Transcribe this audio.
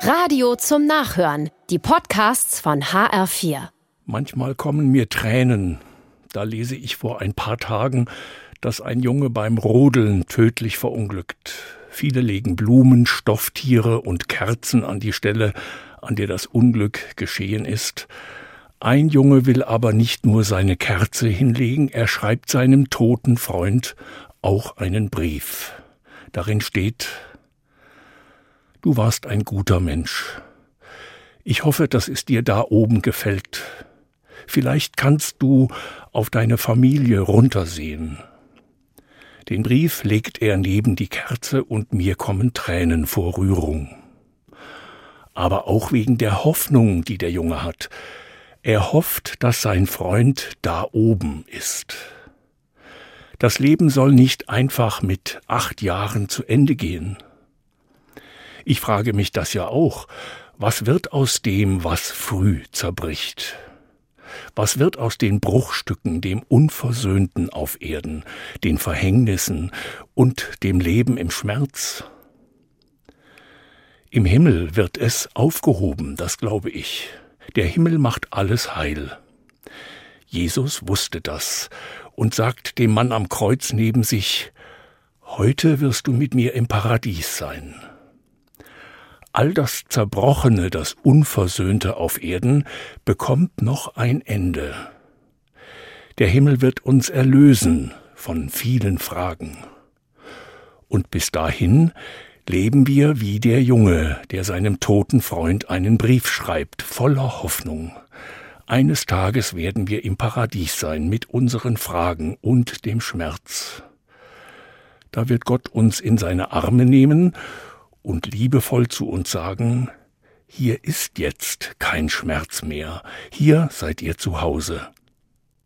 Radio zum Nachhören. Die Podcasts von HR4. Manchmal kommen mir Tränen. Da lese ich vor ein paar Tagen, dass ein Junge beim Rodeln tödlich verunglückt. Viele legen Blumen, Stofftiere und Kerzen an die Stelle, an der das Unglück geschehen ist. Ein Junge will aber nicht nur seine Kerze hinlegen, er schreibt seinem toten Freund auch einen Brief. Darin steht Du warst ein guter Mensch. Ich hoffe, dass es dir da oben gefällt. Vielleicht kannst du auf deine Familie runtersehen. Den Brief legt er neben die Kerze und mir kommen Tränen vor Rührung. Aber auch wegen der Hoffnung, die der Junge hat. Er hofft, dass sein Freund da oben ist. Das Leben soll nicht einfach mit acht Jahren zu Ende gehen. Ich frage mich das ja auch. Was wird aus dem, was früh zerbricht? Was wird aus den Bruchstücken, dem Unversöhnten auf Erden, den Verhängnissen und dem Leben im Schmerz? Im Himmel wird es aufgehoben, das glaube ich. Der Himmel macht alles heil. Jesus wusste das und sagt dem Mann am Kreuz neben sich, Heute wirst du mit mir im Paradies sein all das Zerbrochene, das Unversöhnte auf Erden bekommt noch ein Ende. Der Himmel wird uns erlösen von vielen Fragen. Und bis dahin leben wir wie der Junge, der seinem toten Freund einen Brief schreibt, voller Hoffnung. Eines Tages werden wir im Paradies sein mit unseren Fragen und dem Schmerz. Da wird Gott uns in seine Arme nehmen und liebevoll zu uns sagen, hier ist jetzt kein Schmerz mehr, hier seid ihr zu Hause.